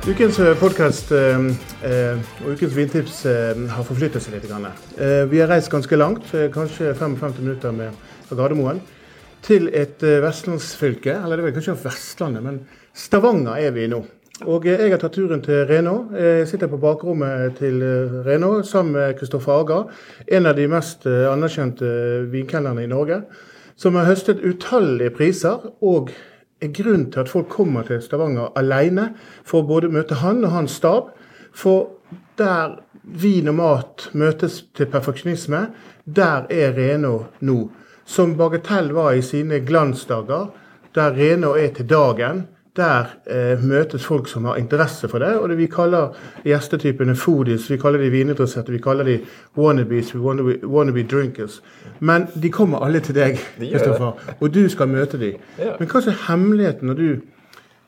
Ukens podkast og ukens vintips eh, har forflyttet seg litt. Eh, vi har reist ganske langt, eh, kanskje 55 minutter med Gardermoen, til et eh, vestlandsfylke. Eller det er vel kanskje Vestlandet, men Stavanger er vi nå. Og eh, jeg har tatt turen til Renå. Jeg sitter på bakrommet til eh, Renå sammen med Kristoffer Aga, en av de mest eh, anerkjente vinkelnerne i Norge, som har høstet utallige priser. og er grunnen til at folk kommer til Stavanger alene for å både møte han og hans stab. For der vin og mat møtes til perfeksjonisme, der er Reno nå. Som Bagatell var i sine glansdager, der Reno er til dagen. Der eh, møtes folk som har interesse for det. Og det vi kaller gjestetypene foodies, vi kaller de vininteresserte, vi kaller de wannabes, wannabe, wannabe drinkers. Men de kommer alle til deg, De. Kristoffer, og du skal møte dem. Ja. Men hva er hemmeligheten når du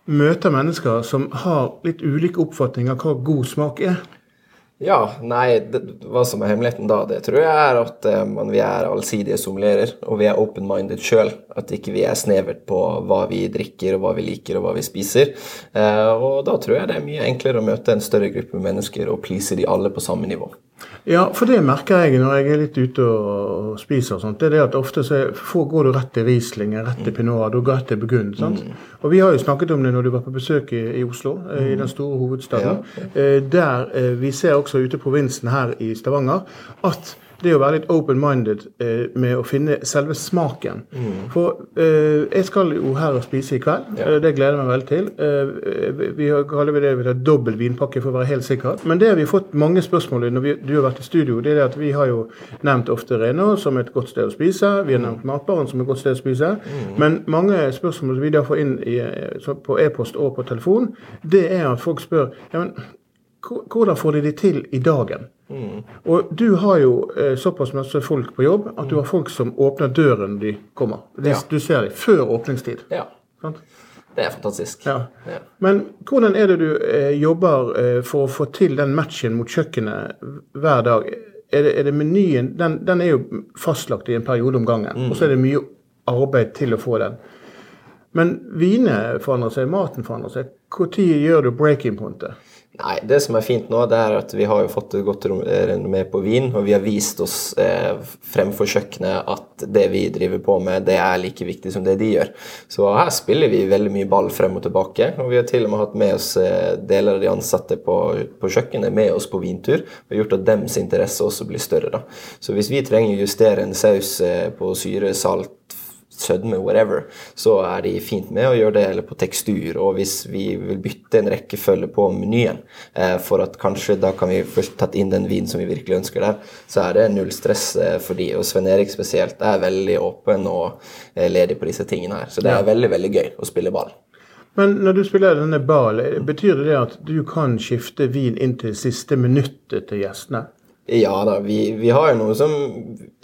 møter mennesker som har litt ulike oppfatninger av hva god smak er? Ja, nei, det, hva som er hemmeligheten da, det tror jeg er at eh, man, vi er allsidige somulerer, og vi er open-minded sjøl. At ikke vi er snevert på hva vi drikker, og hva vi liker, og hva vi spiser. Eh, og da tror jeg det er mye enklere å møte en større gruppe mennesker og please de alle på samme nivå. Ja, for det merker jeg når jeg er litt ute og spiser. og sånt. Det er det at Ofte så får, går du rett til Riesling, rett til Pinot, du går rett til Burgund. sant? Og Vi har jo snakket om det når du var på besøk i, i Oslo, eh, i den store hovedstaden. Eh, Der eh, vi ser også ute i provinsen her i Stavanger at det å være litt open-minded eh, med å finne selve smaken. For eh, jeg skal jo her og spise i kveld. Ja. Eh, det gleder jeg meg veldig til. Eh, vi har, kaller vi det vi har dobbel vinpakke, for å være helt sikker. Men det vi har fått mange spørsmål i når vi, du har vært i studio. det er det at Vi har jo nevnt ofte Renå som et godt sted å spise. Vi har nevnt Matbaren som et godt sted å spise. Men mange spørsmål som vi da får inn i, eh, på e-post og på telefon, det er at folk spør ja, men, hvordan får de det til i dagen? Og du har jo eh, såpass masse folk på jobb at du har folk som åpner døren når de kommer. De, Ja. Du ser dem før åpningstid. Ja, Sant? det er fantastisk. Ja. Ja. Men hvordan er det du eh, jobber eh, for å få til den matchen mot kjøkkenet hver dag? Er det, er det menyen den, den er jo fastlagt i en periode om gangen, og så er det mye arbeid til å få den. Men vinene forandrer seg, maten forandrer seg. Når gjør du breaking-punktet? Nei, det som er fint nå, det er at vi har jo fått et godt rom- eh, renommé på vin, og vi har vist oss eh, fremfor kjøkkenet at det vi driver på med, det er like viktig som det de gjør. Så her spiller vi veldig mye ball frem og tilbake, og vi har til og med hatt med oss eh, deler av de ansatte på, på kjøkkenet med oss på vintur, og gjort at dems interesse også blir større. da. Så hvis vi trenger å justere en saus eh, på syre, salt, sødme, whatever, så er de fint med å gjøre det, eller på tekstur. Og hvis vi vil bytte en rekkefølge på menyen, eh, for at kanskje da kan vi først tatt inn den vinen som vi virkelig ønsker der, så er det null stress eh, for de. Og Sven Erik spesielt er veldig åpen og eh, ledig på disse tingene her. Så det er veldig, veldig gøy å spille ball. Men når du spiller denne ball, betyr det at du kan skifte vin inn til siste minuttet til gjestene? Ja da, vi, vi har jo noe som,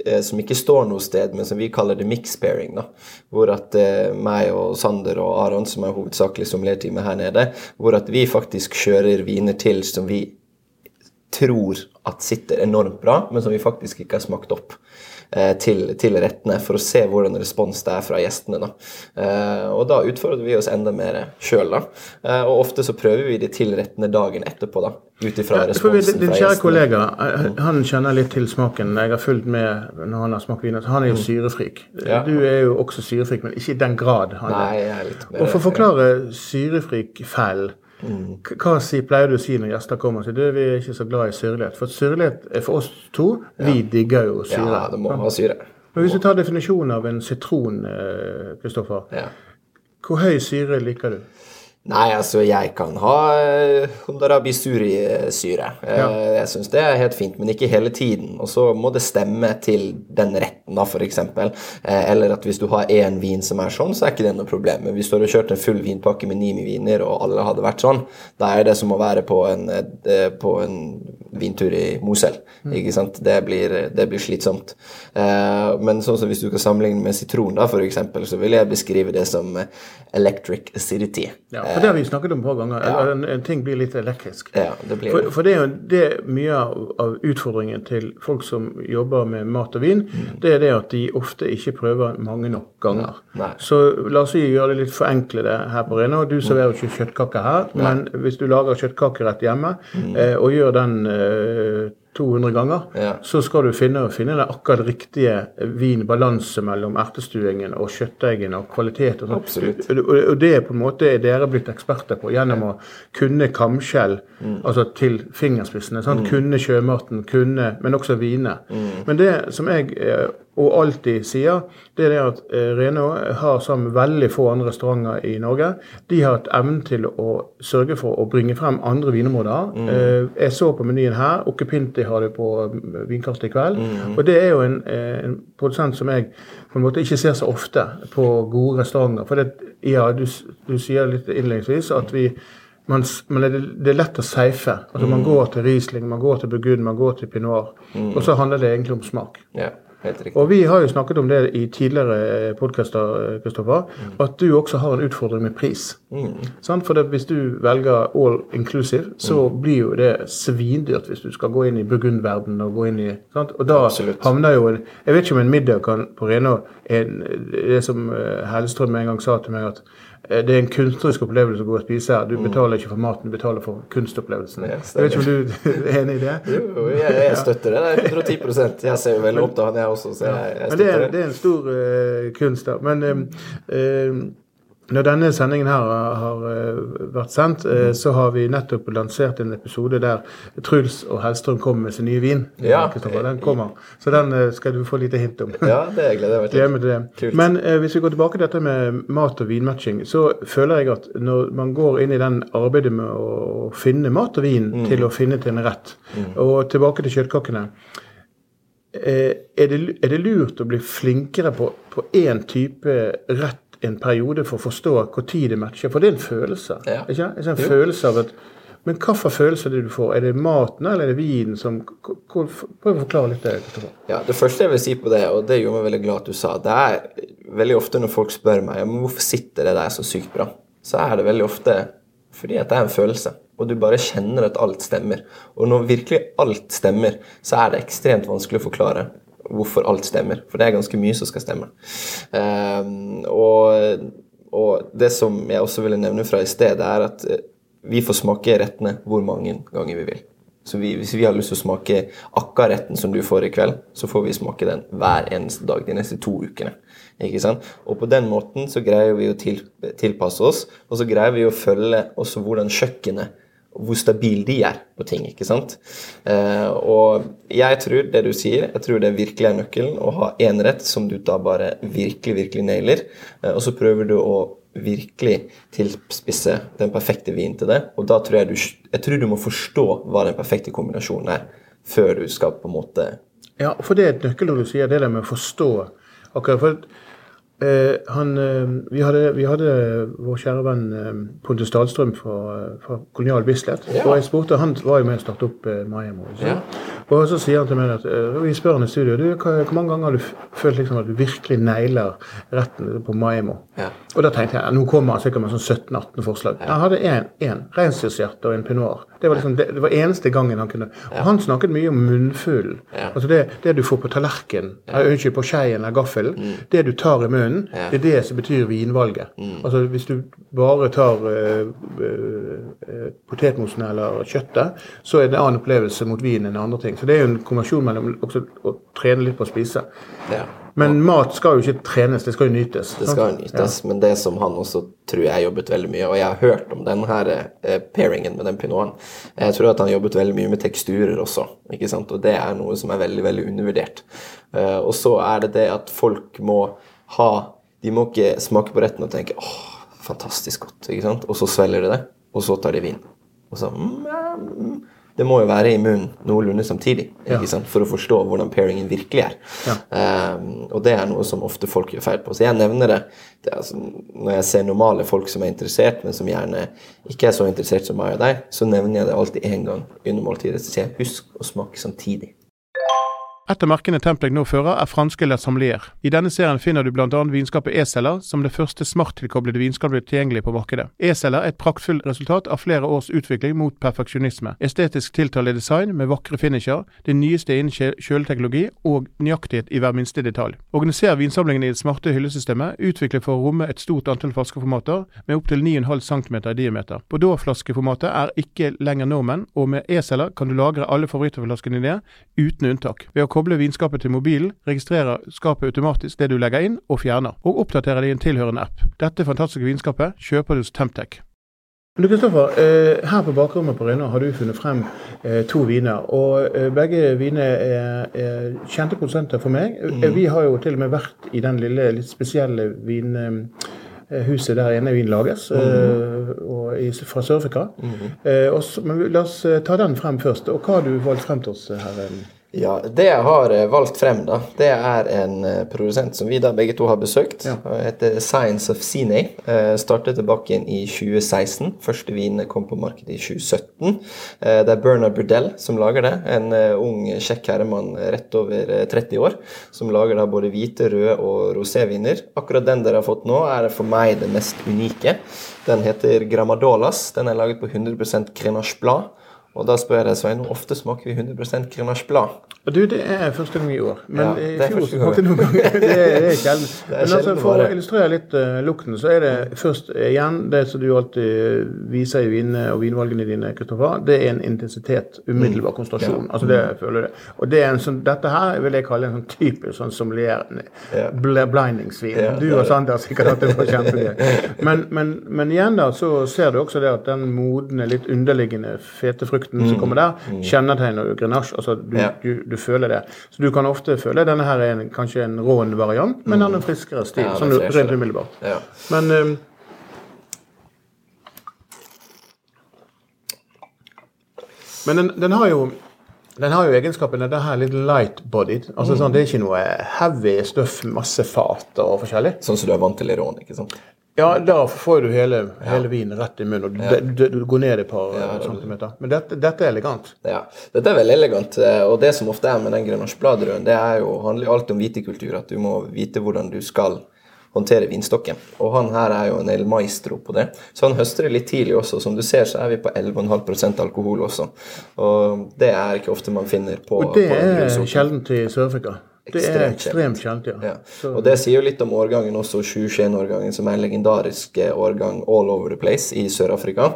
eh, som ikke står noe sted, men som vi kaller det mix pairing. da. Hvor at eh, meg og Sander og Aron, som er hovedsakelig sommelierteamet her nede, hvor at vi faktisk kjører viner til som vi tror at sitter enormt bra, men som vi faktisk ikke har smakt opp til, til rettene, for å se hvordan respons det er fra gjestene. Da. Eh, og da utfordrer vi oss enda mer sjøl, da. Eh, og ofte så prøver vi de til rettene dagen etterpå, da. Ut ifra Ja, responsen din fra kjære gjestene. kollega, eh, han kjenner litt til smaken. Jeg har fulgt med når han har smakt vin. Han er jo syrefrik. Mm. Ja. Du er jo også syrefrik, men ikke i den grad. Han Nei, jeg er litt mer Og for å forklare syrefrik-fell, Mm. hva si, pleier du å si når gjester kommer og sier du, vi er ikke så glad i syrlighet? For syrlighet er for oss to, vi digger jo syre. Ja, det må ha syre. Men hvis du tar definisjonen av en sitron, eh, Kristoffer, Ja. hvor høy syre liker du? Nei, altså, jeg kan ha eh, Hundarabi suri-syre. Eh, Ja. Jeg syns det er helt fint, men ikke hele tiden. Og så må det stemme til den retten, da, f.eks. Eller at hvis du har én vin som er sånn, så er ikke det noe problem. Men hvis du hadde kjørt en full vinpakke med Nimi-viner, og alle hadde vært sånn, da er det som å være på en, eh, på en vintur i Mosel. Ikke sant? Det blir, det blir slitsomt. Eh, men sånn som hvis du kan sammenligne med sitron, da, eksempel, så vil jeg beskrive det som eh, electric acidity. Ja, for Det har vi snakket om et par ganger. Ja. En, en ting blir litt elektrisk. Ja, det blir For, for det er jo det mye av, utfordringen til folk som jobber med mat og vin, det er det at de ofte ikke prøver mange nok ganger. Nei. Så la oss gjøre det litt forenklede her på Rena. Du serverer jo ikke kjøttkaker her, men hvis du lager kjøttkakerett hjemme eh, og gjør den eh, 200 ganger, Ja. så skal du finne, finne den akkurat riktige vinbalanse mellom ertestuingen og kjøttdeigen og kvalitet. Og, sånt. Absolutt. og, det er på en måte er dere blitt eksperter på gjennom å kunne kamskjell altså til fingerspissene. Sant? Kunne sjømaten, kunne, men også vine. Men det som jeg eh, og alltid sier, det er det at Renault har sammen veldig få andre restauranter i Norge, de har et evne til å sørge for å bringe frem andre vinområder. Mm. jeg så på menyen her, Okkepinti har det på eh, vinkartet i kveld. Og det er jo en, eh, en produsent som jeg på en måte ikke ser så ofte på gode restauranter. For det, ja, du, du sier litt innledningsvis at vi man, man er, det, er lett å safe. Altså Man går til Riesling, man går til Burgund, man går til Pinot. Og så handler det egentlig om smak. Ja, helt riktig. Og vi har jo snakket om det i tidligere podkaster, Kristoffer, at du også har en utfordring med pris. Sant? For det, hvis du velger all inclusive, så blir jo det svindyrt hvis du skal gå inn i burgundverdenen og gå inn i sant? Og da Absolutt. havner jo en Jeg vet ikke om en middag kan på Renå en- Det som Hellestrøm Hellstrøm en gang sa til meg, at eh, det er en kunstnerisk opplevelse å gå og spise her. Du betaler ikke for maten, du betaler for kunstopplevelsen. Yes, jeg vet ikke om du er enig i det? Jo, jeg, jeg støtter det. Det er 110 Jeg ser jo veldig opp til han, jeg også, så jeg, jeg Men det er, det er en stor uh, kunst der. Men eh, eh, når denne sendingen her har, har eh, vært sendt, mm. så har vi nettopp lansert en episode der Truls og Hellstrøm kommer med sin nye vin. Ja. Den kommer. Så den eh, skal du få lite hint om. Ja, det gleder jeg meg til. Men eh, hvis vi går tilbake til dette med mat og vinmatching, så føler jeg at når man går inn i den arbeidet med å finne mat og vin Mm. til å finne til en rett, og tilbake til kjøttkakene er, det, er det lurt å bli flinkere på, på én type rett en periode for å forstå når det matcher? For det er en følelse. Ja. Ikke? Det er en Jo. følelse av at men for følelse er det du får? Er det maten eller er det vinen som Prøv å forklare litt det. Ja, Det første jeg vil si på det, og det gjorde meg veldig glad at du sa, det er veldig ofte når folk spør meg men hvorfor sitter det der så sykt bra, så er det veldig ofte fordi at det er en følelse. Og du bare kjenner at alt stemmer. Og når virkelig alt stemmer, så er det ekstremt vanskelig å forklare hvorfor alt stemmer. For det er ganske mye som skal stemme. Um, og, og det som jeg også ville nevne fra i sted, er at eh, vi får smake rettene hvor mange ganger vi vil. Så vi, hvis vi har lyst til å smake akkaretten som du får i kveld, så får vi smake den hver eneste dag de neste to ukene. Ikke sant? Og på den måten så greier vi å til, tilpasse oss, og så greier vi å følge også hvordan kjøkkenet hvor stabile de er på ting. ikke sant? Eh, og jeg tror det du sier, jeg tror det virkelig er nøkkelen å ha én rett som du da bare virkelig, virkelig nailer, eh, og så prøver du å virkelig tilspisse den perfekte vinen til det. Og da tror jeg du, jeg tror du må forstå hva den perfekte kombinasjonen er, før du skal på en måte Ja, for det er et nøkkelord du sier, det der med å forstå. akkurat, for eh, han, eh, vi, hadde, vi hadde vår kjære venn eh, Pontus Dahlstrøm fra, fra Kolonial Bislett. Ja. Og jeg spurte, Han var jo med å starte opp eh, Maimo. Ja. Og så sier han til meg at eh, vi spør han i studio du, hva, hvor mange ganger har du følt liksom at du virkelig nailer retten på Maimo. Ja. Og da tenkte jeg nå kommer han sikkert med sånn 17-18 forslag. Han hadde én. Reinsdyrshjerte og en pinot. Det var liksom, det, det var eneste gangen han kunne Og han snakket mye om munnfull. Ja. Altså det, det du får på tallerkenen, ja. unnskyld, på skeien eller gaffelen, det du tar i munnen, Mm. Ja. Mm. det er det som betyr vinvalget. Altså Hvis du bare tar uh, øh, potetmosen eller kjøttet, så er det en annen opplevelse mot vin enn andre ting. Så det er jo en kombinasjon mellom også å trene litt på å spise. ja. Men mat skal jo ikke trenes, det skal jo nytes. Det skal jo nytes, men det som han også tror jeg jobbet veldig mye, og jeg har hørt om den her eh, pairingen med den pinoten, jeg tror at han jobbet veldig mye med teksturer også, ikke sant? og det er noe som er veldig, veldig undervurdert. Uh, og så er det det at folk må ha, de må ikke smake på retten og tenke, åh, fantastisk godt. ikke sant? Og så svelger de det, og så tar de vin. Og så mm, mm. Det må jo være i munnen noenlunde samtidig ikke sant? for å forstå hvordan pairingen virkelig er. Um, og det er noe som ofte folk gjør feil på. Så jeg nevner det, det altså, når jeg ser normale folk som er interessert, men som gjerne ikke er så interessert som meg og deg, så nevner jeg det alltid én gang under måltidet. Så sier jeg husk å smake samtidig. Et av merkene Templek nå fører, er franske La Sommelier. I denne serien finner du bl.a. vinskapet E-celler, som det første smarttilkoblede vinskapet tilgjengelig på markedet. E-celler er et praktfullt resultat av flere års utvikling mot perfeksjonisme. Estetisk tiltalende design med vakre finisher, det nyeste innen kjøleteknologi og nøyaktighet i hver minste detalj. Organiser vinsamlingen i det smarte hyllesystemet, utviklet for å romme et stort antall flaskeformater med opptil 9,5 cm i diameter. Bordeaux-flaskeformatet er ikke lenger normen, og med E-celler kan du lagre alle favorittflaskene dine uten unntak. Ved å koble vinskapet til mobilen, registrerer skapet automatisk det du legger inn og fjerner, og oppdaterer det i en tilhørende app. Dette fantastiske vinskapet kjøper du hos Temtec. Du Kristoffer, eh, Her på bakrommet på Røyna har du funnet frem eh, to viner. og eh, Begge viner er, kjente produsenter for meg. Mm. Vi har jo til og med vært i den lille, litt spesielle vinhuset der ene vin lages, mm. og fra Sør-Afrika. Mm. men la oss ta den frem først. og Hva har du valgt frem til oss her? Ja, Det jeg har eh, valgt frem, da, det er en eh, produsent som vi da begge to har besøkt. Ja. Heter Science of Sine. Eh, startet tilbake igjen i 2016. Første vinene kom på markedet i 2017. Det er Bernard Burdell som lager det. En ung, kjekk herremann rett over 30 år. Som lager da både hvite, røde og roséviner. Akkurat den dere har fått nå, er for meg det mest unike. Den heter Gramadolas. Den er laget på 100% Grenache Blad. Og da spør jeg Svein, hvor ofte smaker vi 100 Grenache Blad? Du, Det er første gang i år. Men ja, i fjor smakte noen ganger. Det er sjelden. Men altså, for å illustrere litt uh, lukten, så er det først uh, igjen det som du alltid viser i vinene og vinvalgene dine, Kristoffer. Det er en intensitet, umiddelbar mm. konsentrasjon. Ja. Altså det jeg føler det. Og det en sånn, dette her vil jeg kalle en sånn typisk sånn sommelier ja. blindingsvin. Ja, du og Sander har sikkert hatt det for kjempegøy. Men, men, men igjen da, så ser du også det at den modne, litt underliggende fete frukten frukten mm. som kommer der, mm. og grenache. Altså du, ja. du, du, føler det. Så du kan ofte føle denne her er en, kanskje en rån variant, men den er en friskere stil. Ja, sånn rent umiddelbart. Ja. Men um, Men den, den, har jo den har jo egenskapen den er litt light-bodied. altså mm. sånn, Det er ikke noe heavy stuff, masse fat og forskjellig. Sånn som du er vant til i rån, ikke sant? Ja, da får du hele, hele vinen rett i munnen, og du, du, du, går ned et par ja, centimeter. Men dette, dette, er elegant. Ja, dette er veldig elegant. Eh, og det som ofte er med den Grenache Bladrøden, det jo, handler jo alltid om vitekultur. At du må vite hvordan du skal håndtere vinstokken. Og han her er jo en el maestro på det. Så han høster det litt tidlig også. Som du ser, så er vi på 11,5% alkohol også. Og det er ikke ofte man finner på Og det er sjeldent i Sør-Afrika? Det er ekstremt kjent, ja. ja. Og det sier jo litt om årgangen også, 2021-årgangen, som er en legendarisk eh, årgang all over the place i Sør-Afrika.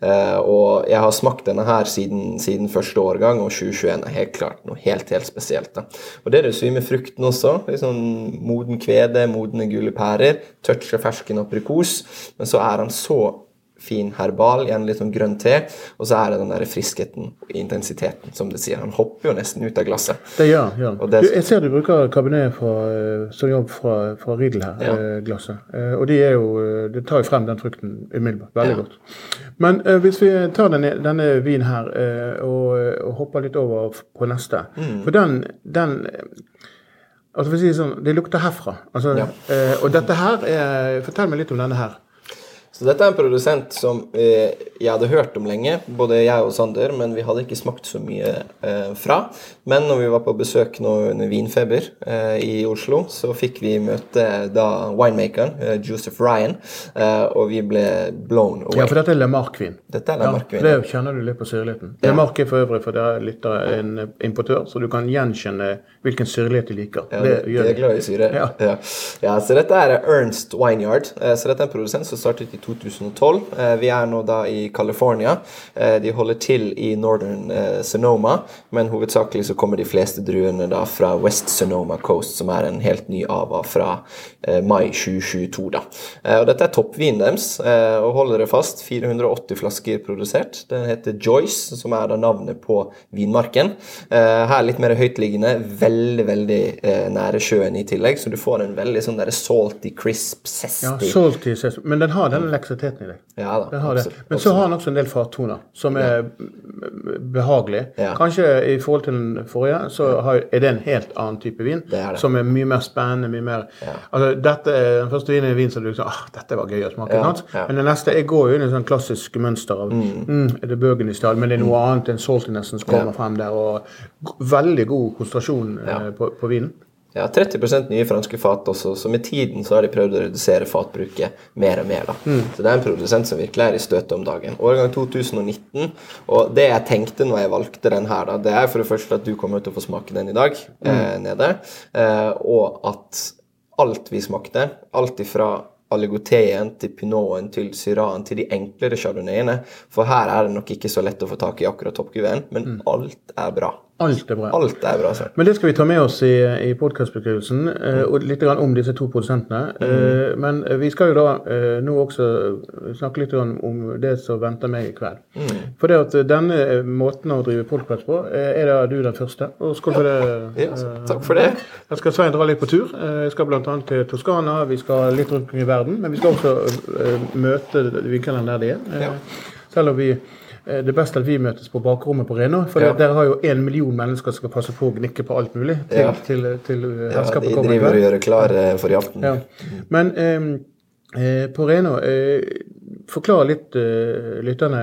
Eh, og jeg har smakt denne her siden, siden, første årgang, og 2021 er helt klart noe helt, helt spesielt. Da. Og det er det sier med frukten også. Liksom moden kvede, modne gule pærer, touch av fersken aprikos. Men så er han så fin herbal, gjerne litt sånn grønn te. Og så er det den der friskheten og intensiteten, som det sier. Han hopper jo nesten ut av glasset. Det gjør han. Ja. jeg ser du bruker kabinet fra, eh, som jobb fra, fra Riedel her, ja. Eh, glasset. Eh, og de er jo, det tar jo frem den frukten umiddelbart. Veldig ja. godt. Men uh, hvis vi tar denne, denne vinen her uh, og, og, hopper litt over på neste mm. For den, den altså for å si sånn, Det lukter herfra. Altså, ja. uh, og dette her er, Fortell meg litt om denne her. Så dette er en produsent som eh, jeg hadde hørt om lenge, både jeg og Sander, men vi hadde ikke smakt så mye eh, fra. Men når vi var på besøk nå under Vinfeber eh, i Oslo, så fikk vi møte da winemakeren, eh, Joseph Ryan, eh, og vi ble blown away. Ja, for dette er Lemark-vin. Dette er Lemark-vin. Ja, det kjenner du litt på syrligheten. Ja. Lemark er for øvrig for dere lyttere en importør, så du kan gjenkjenne hvilken syrlighet de liker. Ja, det, det gjør de. er glad i syre. Ja. Ja. så dette er Ernst Wineyard. Eh, så dette er en produsent som startet i 2012. Eh, vi er nå da i California. Eh, de holder til i Northern eh, Sonoma, men hovedsakelig så kommer de fleste druene da fra West Sonoma Coast, som er en helt ny ava fra mai 2022. da. Og Dette er toppvinen deres, og holder det fast. 480 flasker produsert. Den heter Joyce, som er da navnet på vinmarken. Her litt mer høytliggende, veldig veldig nære sjøen i tillegg, så du får en veldig sånn der salty, crisp, zesty Ja, salty, men den har den kompleksiteten i det. Ja da, Den har det. absolutt, Men så har han også en del fartoner som er behagelige. Ja. Kanskje i forhold til den forrige, så har, er det en helt annen type vin. Det er det. Som er mye mer spennende. mye mer... Altså, dette er Den første vinen er vin som du liksom, ah, dette var gøy å smake. Ja? Men det neste jeg går jo inn i sånn klassisk mønster av mm. er det style, men det er noe annet enn saltinessen som kommer Ja. frem der. Og veldig god konsentrasjon eh, Ja. på, på vinen. Ja, 30% nye franske fat også, så med tiden så har de prøvd å redusere fatbruket mer og mer. da. Så det er en produsent som virkelig er i støtet om dagen. Årgang 2019, og det jeg tenkte når jeg valgte den her, da, det er for det første at du kommer til å få smake den i dag eh, nede, eh, og at alt vi smakte, alt ifra Aligoteen til Pinoten til Syraen til de enklere chardonnayene, for her er det nok ikke så lett å få tak i akkurat toppkuveen, men alt er bra. Alt er bra. Alt er bra. Men det skal vi ta med oss i, i podkastbeskrivelsen, eh, og litt om disse to produsentene. Eh, men vi skal jo da eh, nå også snakke litt om det som venter meg i kveld. For det at denne måten å drive podkast på, eh, er da du den første. Og skål for det. Ja, takk for det. Jeg skal Svein dra litt på tur. Eh, Jeg skal bl.a. til Toskana, vi skal litt rundt om i verden. Men vi skal også eh, møte vinkelen der de er. Eh, Ja. Selv om vi eh, det er best at vi møtes på bakrommet på Rena. For Ja. dere har jo en million mennesker som skal passe på å gnikke på alt mulig til, Ja. til, til, til Ja, de driver og gjør klar eh, for i aften. Ja. Men eh, eh, på Rena, eh, forklar litt uh, lytterne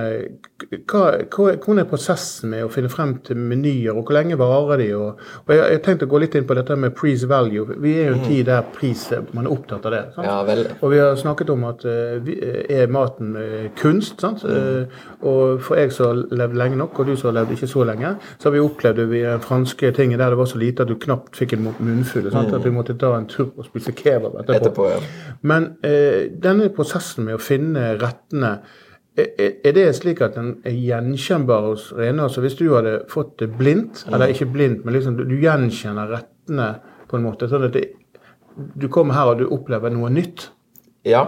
hva, hva, hvordan er prosessen med å finne frem til menyer, og hvor lenge varer de? Og, og jeg, jeg tenkte å gå litt inn på dette med price value. Vi er jo en tid der pris man er opptatt av det. Sant? Ja. Og vi har snakket om at uh, vi, er maten uh, kunst. sant? Eh, og for jeg som har levd lenge nok, og du som har levd ikke så lenge, så har vi opplevd vi den franske tingen der det var så lite at du knapt fikk en munnfull. Sant? At vi måtte ta en tur og spise kebab etterpå. Etterpå, ja. Men eh, denne prosessen med å finne rettene er, det slik at den er gjenkjennbar hos Rene? Altså hvis du hadde fått det blindt, eller ikke blindt, men liksom du, du gjenkjenner rettene på en måte, sånn at det, du kommer her og du opplever noe nytt? Ja.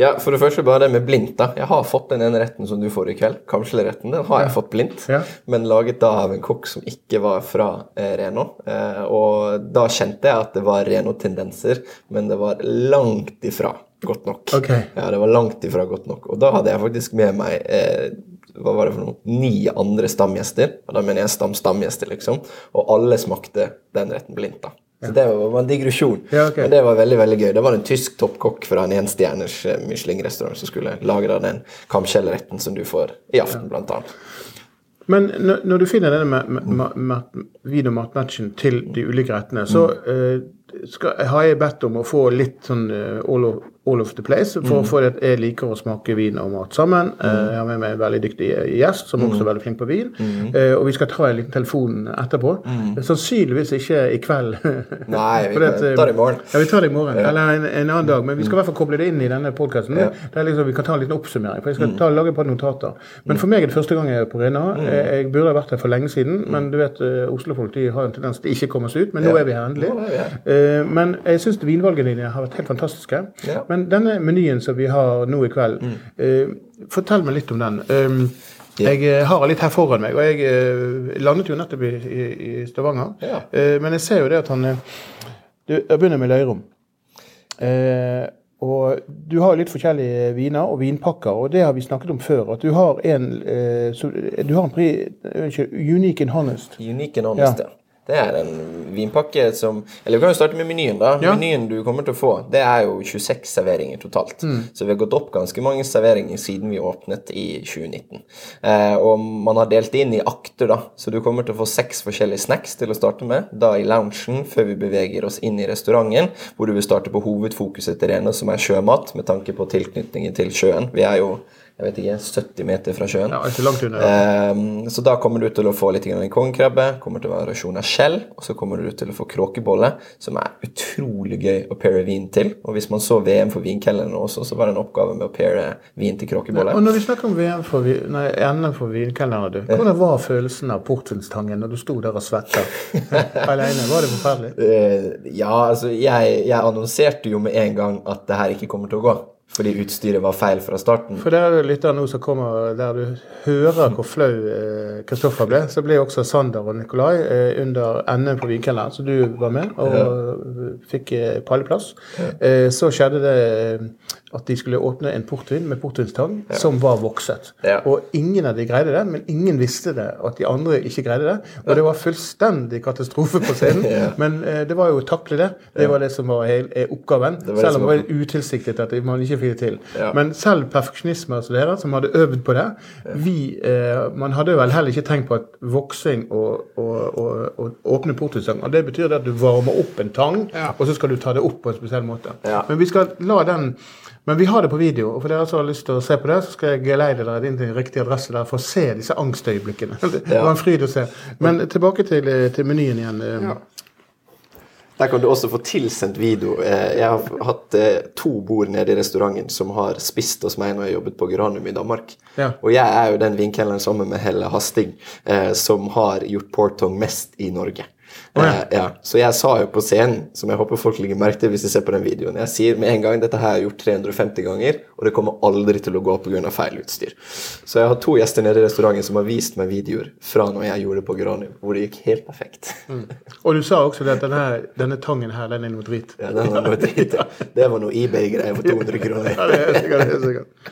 ja, for det første bare det med blindt. da. Jeg har fått den ene retten som du får i kveld. Kamskjellretten. Den har jeg fått blindt, Ja. men laget da av en kokk som ikke var fra eh, Reno. Eh, og da kjente jeg at det var Reno-tendenser, men det var langt ifra godt nok. Okay. Ja, det var langt ifra godt nok. Og da hadde jeg faktisk med meg eh, hva var det for noe? Ni andre stamgjester. Og da mener jeg stam-stamgjester, liksom. Og alle smakte den retten blindt. da. Så det var en digresjon. Ja, okay. Men det var veldig veldig gøy. Det var en tysk toppkokk fra en enstjerners eh, Michelin-restaurant som skulle lagre den kamskjellretten som du får i aften, blant annet. Men når, når du finner denne med, med, med, med vin- og matmatchen til de ulike rettene, så eh, skal, har jeg bedt om å få litt sånn eh, all, of, all of the place, for, for at jeg liker å smake vin og mat sammen. Eh, jeg har med meg en veldig dyktig gjest som også er veldig flink på vin. Uh, og vi skal ta en liten telefon etterpå. Sannsynligvis ikke i kveld. Nei, vi at, eh, ta det i morgen. Ja, vi tar det i morgen. Eller en, en annen dag. Men vi skal i hvert fall koble det inn i denne podkasten. Ja. Liksom, vi kan ta en liten oppsummering. For jeg skal ta, lage et par notater. Men for meg er det første gang jeg er på Rena. Eh, Jeg burde ha vært her for lenge siden, men du vet, eh, Oslo-folk har en tendens til ikke å komme seg ut. Men nå Ja. er vi her endelig. Nå er vi her. Eh, Men jeg syns vinvalgene dine har vært helt fantastiske. Ja. Men denne menyen som vi har nå i kveld, eh, fortell meg litt om den. Um, jeg eh, har litt her foran meg, og jeg landet jo nettopp i, i, Stavanger. Ja. Men jeg ser jo det at han du, Jeg begynner med løyrom. Og du har litt forskjellige viner og vinpakker, og det har vi snakket om før. At du har en, eh, så, du har en pri, unnskyld, Unique and Honest. Unique and honest, Ja. Det er en vinpakke som Eller vi kan jo starte med menyen. da. Ja. Menyen du kommer til å få, det er jo 26 serveringer totalt. Mm. Så vi har gått opp ganske mange serveringer siden vi åpnet i 2019. Eh, og man har delt inn i akter, da. Så du kommer til å få seks forskjellige snacks til å starte med. Da i loungen, før vi beveger oss inn i restauranten, hvor du vil starte på hovedfokuset til Rene, som er sjømat, med tanke på tilknytningen til sjøen. Vi er jo jeg vet ikke, 70 meter fra sjøen. Ja, ikke langt under. Um, så da kommer du til å få litt kongekrabbe, kommer til å være rasjon av skjell, og så kommer du til å få kråkebolle, som er utrolig gøy å paire vin til. Og hvis man så VM for vinkelnerne også, så var det en oppgave med å paire vin til kråkebolle. Og når vi snakker om VM for, vi- nei, NM for vinkelnerne, du. Hvordan var følelsen av portvinstangen når du sto der og svetta alene? Var det forferdelig? Uh, ja, altså, jeg, jeg annonserte jo med en gang at det her ikke kommer til å gå. Fordi utstyret var feil fra starten. For det er lytter nå som kommer der du hører hvor flau eh, Kristoffer ble, så ble også Sander og Nikolai eh, under NM på Vinkelleren, så du var med og fikk pallplass. Eh, så skjedde det eh, at de skulle åpne en portvin med portvinstang som var vokset. Ja. Og ingen av de greide det, men ingen visste det, at de andre ikke greide det. Og det var fullstendig katastrofe på scenen. Ja. Men eh, det var jo å takle det. Det var det som var hel, eh, oppgaven. var Selv om det var utilsiktet at man ikke fikk det til. Ja. Men selv perfeksjonismer som dere, som hadde øvd på det vi, eh, Man hadde vel heller ikke tenkt på at voksing og, og, og, og åpne portvinstang og Det betyr det at du varmer opp en tang, og så skal du ta det opp på en spesiell måte. Ja. Men vi skal la den men vi har det på video, og for dere som har lyst til å se på det, så skal jeg geleide dere inn til riktig adresse der for å se disse angstøyeblikkene. Det var en fryd å se. Men tilbake til, til menyen igjen. Ja. Der kan du også få tilsendt video. Eh, Jeg har hatt eh, to bord nede i restauranten som har spist hos meg når jeg jobbet på Granum i Danmark. Ja. Og jeg er jo den vinkelneren sammen med Helle Hasting eh, som har gjort portong mest i Norge. Å, ja. Eh, ja. Så jeg sa jo på scenen, som jeg håper folk legger merke til hvis de ser på den videoen Jeg sier med en gang dette her har jeg gjort 350 ganger, og det kommer aldri til å gå pga. feil utstyr. Så jeg har to gjester nede i restauranten som har vist meg videoer fra når jeg gjorde det på Granium, hvor det gikk helt perfekt. Og du sa også det at denne, denne tangen her, den er noe drit. Ja, den var noe dritt. ja. Det var noe eBay-greier for 200 kroner. Ja, det er sikkert, det er sikkert.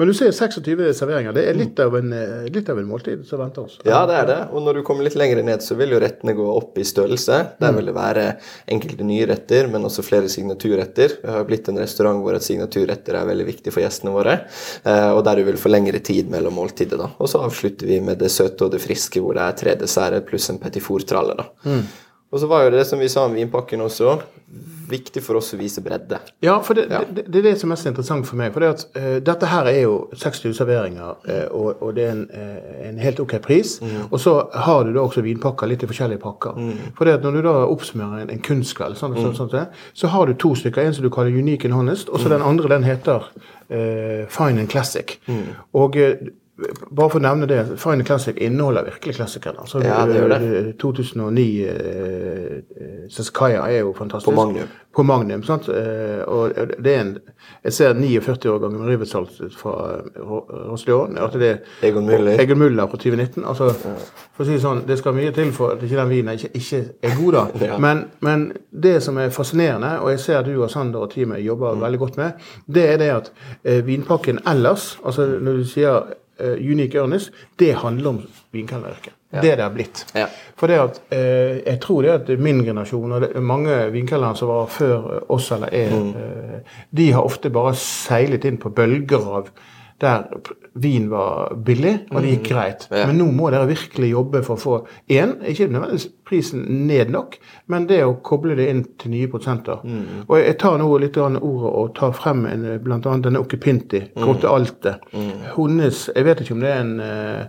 Men du ser 26 serveringer. Det er litt av en, eh, litt av en måltid som venter oss. Ja, det er det. Og når du kommer litt lenger ned, så vil jo rettene gå opp i størrelse. Der vil det være enkelte nye retter, men også flere signaturretter. Vi har blitt en restaurant hvor et signaturretter er veldig viktig for gjestene våre. eh, Og der du vil få lengre tid mellom måltidet. da. Og så avslutter vi med det søte og det friske, hvor det er tre desserter pluss en petit four-tralle. da. Og så var jo det som vi sa om vinpakken også, viktig for oss å vise bredde. Ja, for det, det, det er det som er mest interessant for meg. For det at, uh, dette her er jo 60 serveringer, uh, og, og det er en, uh, en helt ok pris. Og så har du da også vinpakker, litt i forskjellige pakker. For det at når du da oppsummerer en, en kunstkveld, sånn, sånn, sånn, sånn, så har du to stykker. En som du kaller Unique and Honest, og så den andre den heter Fine and Classic. Og eh, bare for å nevne det, Fine Classic inneholder virkelig klassikerne. Altså, Ja, det gjør det. eh, 2009 eh, eh, Saskaya er jo fantastisk. På Magnum. På Magnum, sant? Eh, og det er en Jeg ser 49 år gammel Rivetsalt fra Rosleon. At det er Egon Müller. Egon Müller fra 2019. Altså, for å si det sånn, det skal mye til for at ikke den vinen ikke, ikke er god, da. Ja. Men, men det som er fascinerende, og jeg ser du og Sander og teamet jobber Mm. veldig godt med, det er det at eh, vinpakken ellers, altså når du sier eh, Unique Ernest, det handler om vinkelnervirke. Det det har blitt. Ja. For det at, eh, jeg tror det at min generasjon, og det mange vinkelnere som var før oss eller er, Mm. eh, de har ofte bare seilet inn på bølger av der vin var billig, og det gikk greit. Mm. Ja. Men nå må dere virkelig jobbe for å få én, ikke nødvendigvis prisen ned nok, men det å koble det inn til nye prosenter. Mm. Og jeg tar nå litt ordet og tar frem en, annet denne Occupinti, Mm. Grotte Alte. Hennes Jeg vet ikke om det er en eh,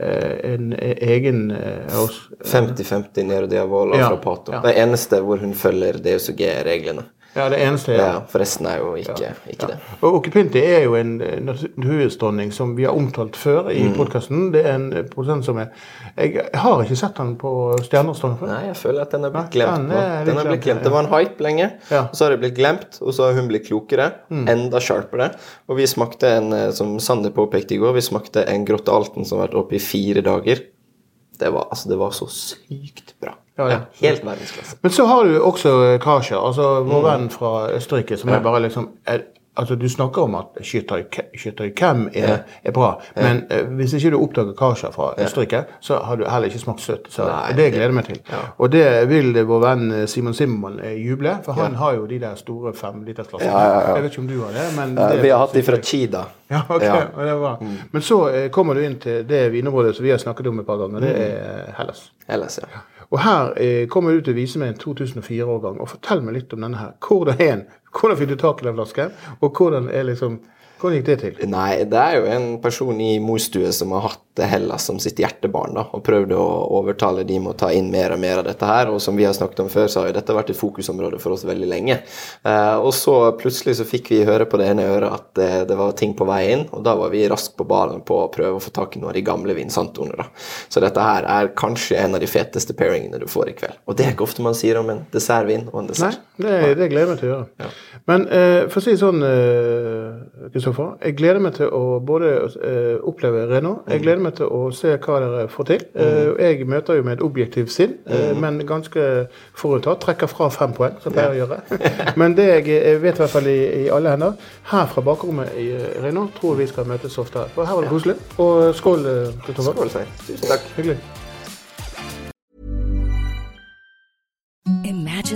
eh, en egen eh, 50-50 Nero Diavola Ja, fra Pato. ja. Det eneste hvor hun følger DSUG-reglene. Ja, det eneste Ja, for resten er jo ikke, ikke det. Og Occupinti er jo en naturhusdronning som vi har omtalt før i Mm. podkasten. Det er en eh, produsent som er Jeg har ikke sett den på Stjernestrand før. Nei, jeg føler at den er blitt Nei, glemt den nå. er Den er blitt glemt. Det var en hype lenge, Ja. og så har det blitt glemt, og så har hun blitt klokere. Enda sharpere. Og vi smakte en, eh, som Sander påpekte i går, vi smakte en Grotte Alten som har vært oppe i fire dager. Det var, altså, det var så sykt bra. Ja, ja. Helt verdensklasse. Men så har du også Kasha, altså Mm. vår venn fra Østerrike, som er bare liksom er, Altså, Du snakker om at Skytter-Kem er, er bra, men eh, hvis ikke du oppdager Kasha fra Østerrike, så har du heller ikke smakt søtt. Så Nei, det gleder jeg meg til. Og det vil vår venn eh, Simon Simon eh, juble, for han har jo de der store femlitersklassene. Ja, ja. Jeg vet ikke om du har det, men Ja, det, vi har hatt de fra Chida. Ja, ok, Ja. det var. Men så eh, kommer du inn til det vinområdet som vi har snakket om et par ganger. Det er Hellas. Hellas, ja. Og her eh, kommer du til å vise meg en 2004-årgang. Og fortell meg litt om denne her. Hvordan er den? Hvordan fikk du tak i den flasken? Og hvordan er liksom Hvordan gikk det til? Nei, det er jo en person i morstue som har hatt Hellas som sitt hjertebarn, da, og prøvd å overtale de med å ta inn mer og mer av dette her. Og som vi har snakket om før, så har jo dette vært et fokusområde for oss veldig lenge. Eh, og så plutselig så fikk vi høre på det ene øret at det, det var ting på vei inn, og da var vi raskt på ballen på å prøve å få tak i noen av de gamle vinsantoene, da. Så dette her er kanskje en av de feteste pairingene du får i kveld. Og det er ikke ofte man sier om en dessertvin og en Nei, dessert. det, det gleder jeg meg til å gjøre. Men eh, for å si sånn, eh, Kristoffer. jeg gleder meg til å både eh, oppleve Renault, jeg gleder meg til å se hva dere får til. Eh, jeg møter jo med et objektivt sinn, eh, men ganske forutatt. Trekker fra fem poeng, som jeg pleier å gjøre. men det jeg, jeg vet i hvert fall i, i alle hender, her fra bakrommet i eh, Renault tror vi skal møtes oftere. For her var det koselig. Og skål, eh, Kristoffer. Skål, Svein. Tusen takk. Hyggelig.